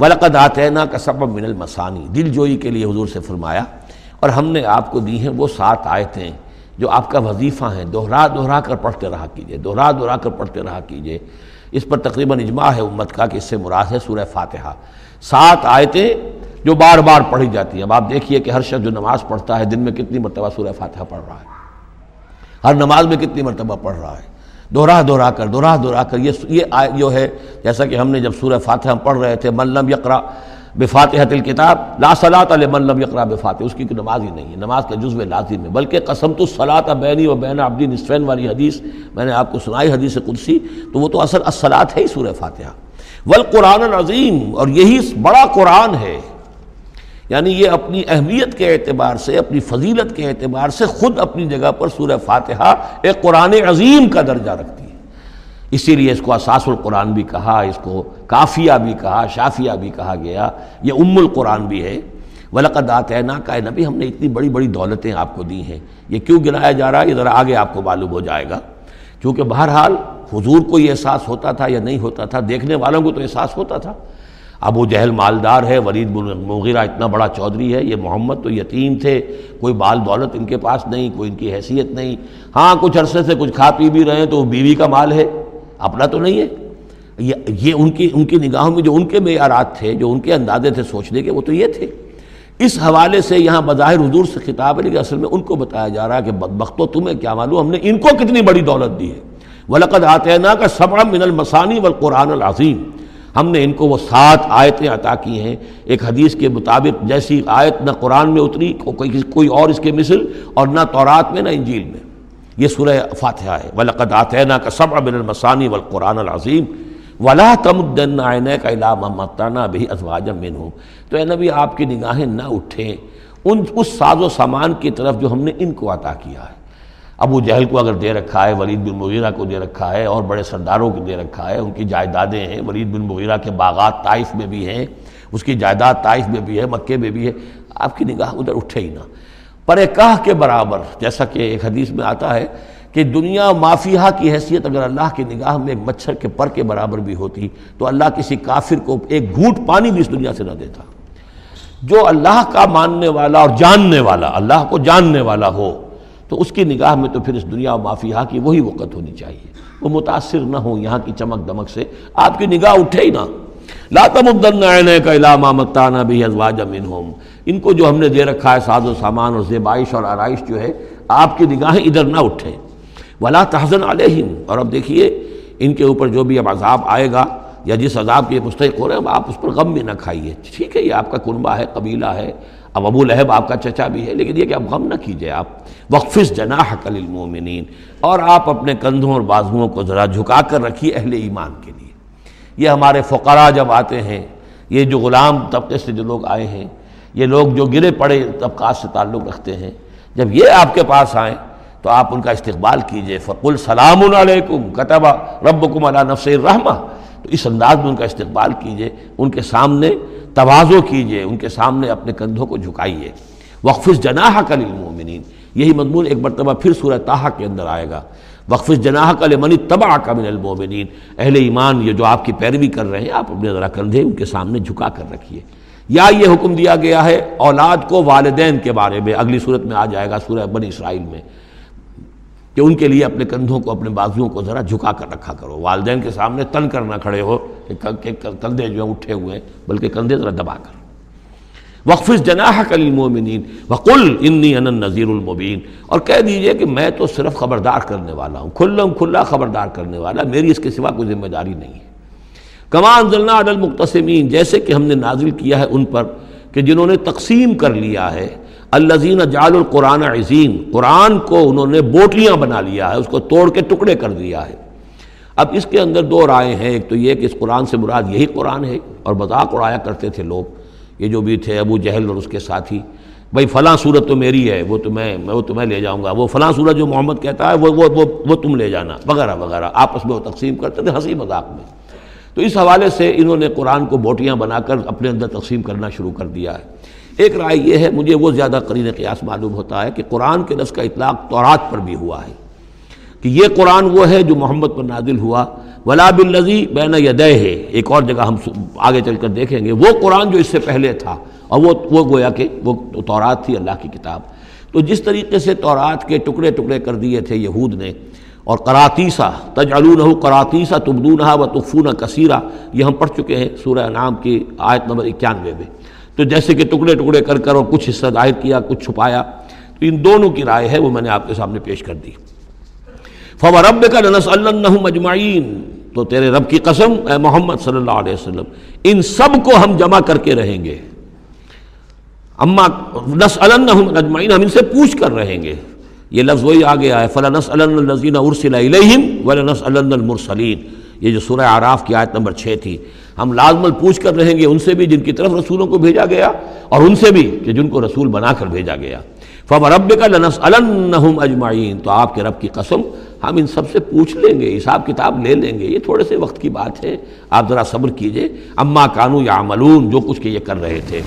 ولقد آتینا کا سبب من المسانی دل جوئی کے لیے حضور سے فرمایا، اور ہم نے آپ کو دی ہیں وہ سات آیتیں جو آپ کا وظیفہ ہیں۔ دوہرا دوہرا کر پڑھتے رہا کیجیے، دوہرا دوہرا کر پڑھتے رہا کیجیے۔ اس پر تقریباً اجماع ہے امت کا کہ اس سے مراد ہے سورہ فاتحہ۔ سات آیتیں جو بار بار پڑھی جاتی ہیں۔ اب آپ دیکھیے کہ ہر شخص جو نماز پڑھتا ہے دن میں کتنی مرتبہ سورہ فاتحہ پڑھ رہا ہے۔ ہر نماز میں کتنی مرتبہ پڑھ رہا ہے۔ دوہرا دوہرا کر دوہرا دوہرا کر۔ یہ یہ جو ہے، جیسا کہ ہم نے جب سورہ فاتحہ پڑھ رہے تھے ملم یقرا بفاتحت الکتاب، لا صلاۃ علیہ ملم یقرا بفاتح اس کی کوئی نماز ہی نہیں ہے۔ نماز کا جزو لازم ہے، بلکہ قسم تو صلاۃ بینی و بین عبدی نصفین والی حدیث، میں نے آپ کو سنائی حدیث قدسی، تو وہ تو اصل اصلاط ہے ہی سورہ فاتحہ۔ والقرآن العظیم، اور یہی بڑا قرآن ہے یعنی یہ اپنی اہمیت کے اعتبار سے، اپنی فضیلت کے اعتبار سے خود اپنی جگہ پر سورہ فاتحہ ایک قرآن عظیم کا درجہ رکھتی ہے۔ اسی لیے اس کو اساس القرآن بھی کہا، اس کو کافیہ بھی کہا، شافیہ بھی کہا گیا۔ یہ ام القرآن بھی ہے۔ ولقد آتینا کا نبی، ہم نے اتنی بڑی بڑی دولتیں آپ کو دی ہیں۔ یہ کیوں گنایا جا رہا ہے؟ یہ ذرا آگے آپ کو معلوم ہو جائے گا۔ کیونکہ بہرحال حضور کو یہ احساس ہوتا تھا یا نہیں ہوتا تھا، دیکھنے والوں کو تو احساس ہوتا تھا۔ ابو جہل مالدار ہے، ولید بن مغیرہ اتنا بڑا چودھری ہے، یہ محمد تو یتیم تھے، کوئی بال دولت ان کے پاس نہیں، کوئی ان کی حیثیت نہیں۔ ہاں کچھ عرصے سے کچھ کھا پی بھی رہے ہیں تو وہ بیوی کا مال ہے، اپنا تو نہیں ہے۔ یہ ان کی ان کی نگاہوں میں جو ان کے معیارات تھے، جو ان کے اندازے تھے سوچنے کے، وہ تو یہ تھے۔ اس حوالے سے یہاں بظاہر حضور سے خطاب ہے، لیکن اصل میں ان کو بتایا جا رہا ہے کہ بدبختو تمہیں کیا معلوم، ہم نے ان کو کتنی بڑی دولت دی ہے۔ ولقد آتینا کا سبع من المسانی والقرآن العظیم ہم نے ان کو وہ سات آیتیں عطا کی ہیں۔ ایک حدیث کے مطابق جیسی آیت نہ قرآن میں اتری، کوئی اور اس کے مثل، اور نہ تورات میں، نہ انجیل میں۔ یہ سورہ فاتحہ ہے۔ ولقد آتینا کا سبع من المسانی والقرآن العظیم ولا تمدن عینہ کا علامہ متانا بھی ازواجم منہم تو اے نبی، آپ کی نگاہیں نہ اٹھیں۔ ان، اس ساز و سامان کی طرف جو ہم نے ان کو عطا کیا ہے۔ ابو جہل کو اگر دے رکھا ہے، ولید بن مغیرہ کو دے رکھا ہے، اور بڑے سرداروں کو دے رکھا ہے، ان کی جائیدادیں ہیں۔ ولید بن مغیرہ کے باغات طائف میں بھی ہیں، اس کی جائیداد طائف میں بھی ہے، مکے میں بھی ہے۔ آپ کی نگاہ ادھر اٹھے ہی نہ۔ پر کاہ کے برابر، جیسا کہ ایک حدیث میں آتا ہے کہ دنیا مافیہ کی حیثیت اگر اللہ کی نگاہ میں ایک مچھر کے پر کے برابر بھی ہوتی، تو اللہ کسی کافر کو ایک گھوٹ پانی بھی اس دنیا سے نہ دیتا۔ جو اللہ کا ماننے والا اور جاننے والا، اللہ کو جاننے والا ہو تو اس کی نگاہ میں تو پھر اس دنیا و مافیہ کی وہی وقت ہونی چاہیے۔ وہ متاثر نہ ہو یہاں کی چمک دمک سے۔ آپ کی نگاہ اٹھے ہی نہ۔ لاتا کا علامہ متانہ بھی ازواج منہم ان کو جو ہم نے دے رکھا ہے ساز و سامان اور زیبائش اور آرائش جو ہے، آپ کی نگاہیں ادھر نہ اٹھیں ولا تحزن علیہم۔ اور اب دیکھیے، ان کے اوپر جو بھی اب عذاب آئے گا یا جس عذاب کے مستحق ہو رہے ہیں آپ اس پر غم بھی نہ کھائیے۔ ٹھیک ہے، یہ آپ کا کنبہ ہے، قبیلہ ہے۔ اب ابو لہب آپ کا چچا بھی ہے، لیکن یہ کہ اب غم نہ کیجیے آپ۔ وقفس جناح کل المومنین اور آپ اپنے کندھوں اور بازوؤں کو ذرا جھکا کر رکھیے اہل ایمان کے لیے۔ یہ ہمارے فقراء جب آتے ہیں، یہ جو غلام طبقے سے جو لوگ آئے ہیں، یہ لوگ جو گرے پڑے طبقات سے تعلق رکھتے ہیں، جب یہ آپ کے پاس آئیں تو آپ ان کا استقبال کیجیے۔ فقل سلام علیکم کتبہ ربکم علی نفس الرحمہ تو اس انداز میں ان کا استقبال کیجیے۔ ان کے سامنے توازو کیجیے، ان کے سامنے اپنے کندھوں کو جھکائیے۔ وقفظ جناح کل المومنین یہی مضمون ایک مرتبہ پھر سورہ تاہا کے اندر آئے گا۔ وقفظ جناح کل منی تباہ کا من المومنین اہل ایمان، یہ جو آپ کی پیروی کر رہے ہیں، آپ اپنے ذرا کندھے ان کے سامنے جھکا کر رکھیے۔ یا یہ حکم دیا گیا ہے، اولاد کو والدین کے بارے میں، اگلی صورت میں آ جائے گا سورہ بنی اسرائیل میں۔ کہ ان کے لیے اپنے کندھوں کو، اپنے بازوؤں کو ذرا جھکا کر رکھا کرو۔ والدین کے سامنے تن کر نہ کھڑے ہو کہ کندھے جو ہیں اٹھے ہوئے ہیں، بلکہ کندھے ذرا دبا کر۔ وقف جناح کل المومنین وقل انی ان نذیر المبین اور کہہ دیجیے کہ میں تو صرف خبردار کرنے والا ہوں، کھلم کھلا خبردار کرنے والا، میری اس کے سوا کوئی ذمہ داری نہیں ہے۔ کمان ضلع عدل جیسے کہ ہم نے نازل کیا ہے ان پر کہ جنہوں نے تقسیم کر لیا ہے الزین جال القرآن عظیم۔ قرآن کو انہوں نے بوٹلیاں بنا لیا ہے اس کو توڑ کے ٹکڑے کر دیا ہے۔ اب اس کے اندر دو رائے ہیں ایک تو یہ کہ اس قرآن سے مراد یہی قرآن ہے اور مذاق اڑایا کرتے تھے لوگ۔ یہ جو بھی تھے ابو جہل اور اس کے ساتھی۔ بھائی فلاں صورت تو میری ہے وہ تو میں وہ تو میں لے جاؤں گا۔ وہ فلاں صورت جو محمد کہتا ہے وہ وہ وہ, وہ تم لے جانا۔ وغیرہ وغیرہ۔ آپس میں وہ تقسیم کرتے تھے ہنسی مذاق میں۔ تو اس حوالے سے انہوں نے قرآن کو بوٹیاں بنا کر اپنے اندر تقسیم کرنا شروع کر دیا ہے۔ ایک رائے یہ ہے، مجھے وہ زیادہ قرین قیاس معلوم ہوتا ہے کہ قرآن کے لفظ کا اطلاق تورات پر بھی ہوا ہے، کہ یہ قرآن وہ ہے جو محمد پر نازل ہوا۔ ولا باللزی بین یدہ ہے ایک اور جگہ ہم آگے چل کر دیکھیں گے۔ وہ قرآن جو اس سے پہلے تھا، اور وہ وہ گویا کہ وہ تورات تھی، اللہ کی کتاب۔ تو جس طریقے سے تورات کے ٹکڑے ٹکڑے کر دیے تھے یہود نے، اور کراتیسا تجعلونہ کراتیسا تبدونہ و تخفون کثیرہ یہ ہم پڑھ چکے ہیں سورہ نام کی آیت نمبر اکیانوے میں۔ تو جیسے کہ ٹکڑے ٹکڑے کر کر اور کچھ حصہ ظاہر کیا، کچھ چھپایا، تو ان دونوں کی رائے ہے، وہ میں نے آپ کے سامنے پیش کر دی۔ فور رب کا نس اللہ اجمعین تو تیرے رب کی قسم، اے محمد صلی اللہ علیہ وسلم، ان سب کو ہم جمع کر کے رہیں گے۔ اما نس اجمعین ہم ان سے پوچھ کر رہیں گے۔ یہ لفظ وہی آ گیا ہے فلاں الزین ارسل علیہم ولنس المرسلین یہ جو سورہ عراف کی آیت نمبر چھ تھی۔ ہم لازمل پوچھ کر رہیں گے ان سے بھی جن کی طرف رسولوں کو بھیجا گیا اور ان سے بھی کہ جن کو رسول بنا کر بھیجا گیا۔ فب رب کا لنس النحم اجمعین تو آپ کے رب کی قسم ہم ان سب سے پوچھ لیں گے، حساب کتاب لے لیں گے۔ یہ تھوڑے سے وقت کی بات ہے، آپ ذرا صبر کیجیے۔ اما کانو یا عملون جو کچھ کہ یہ کر رہے تھے۔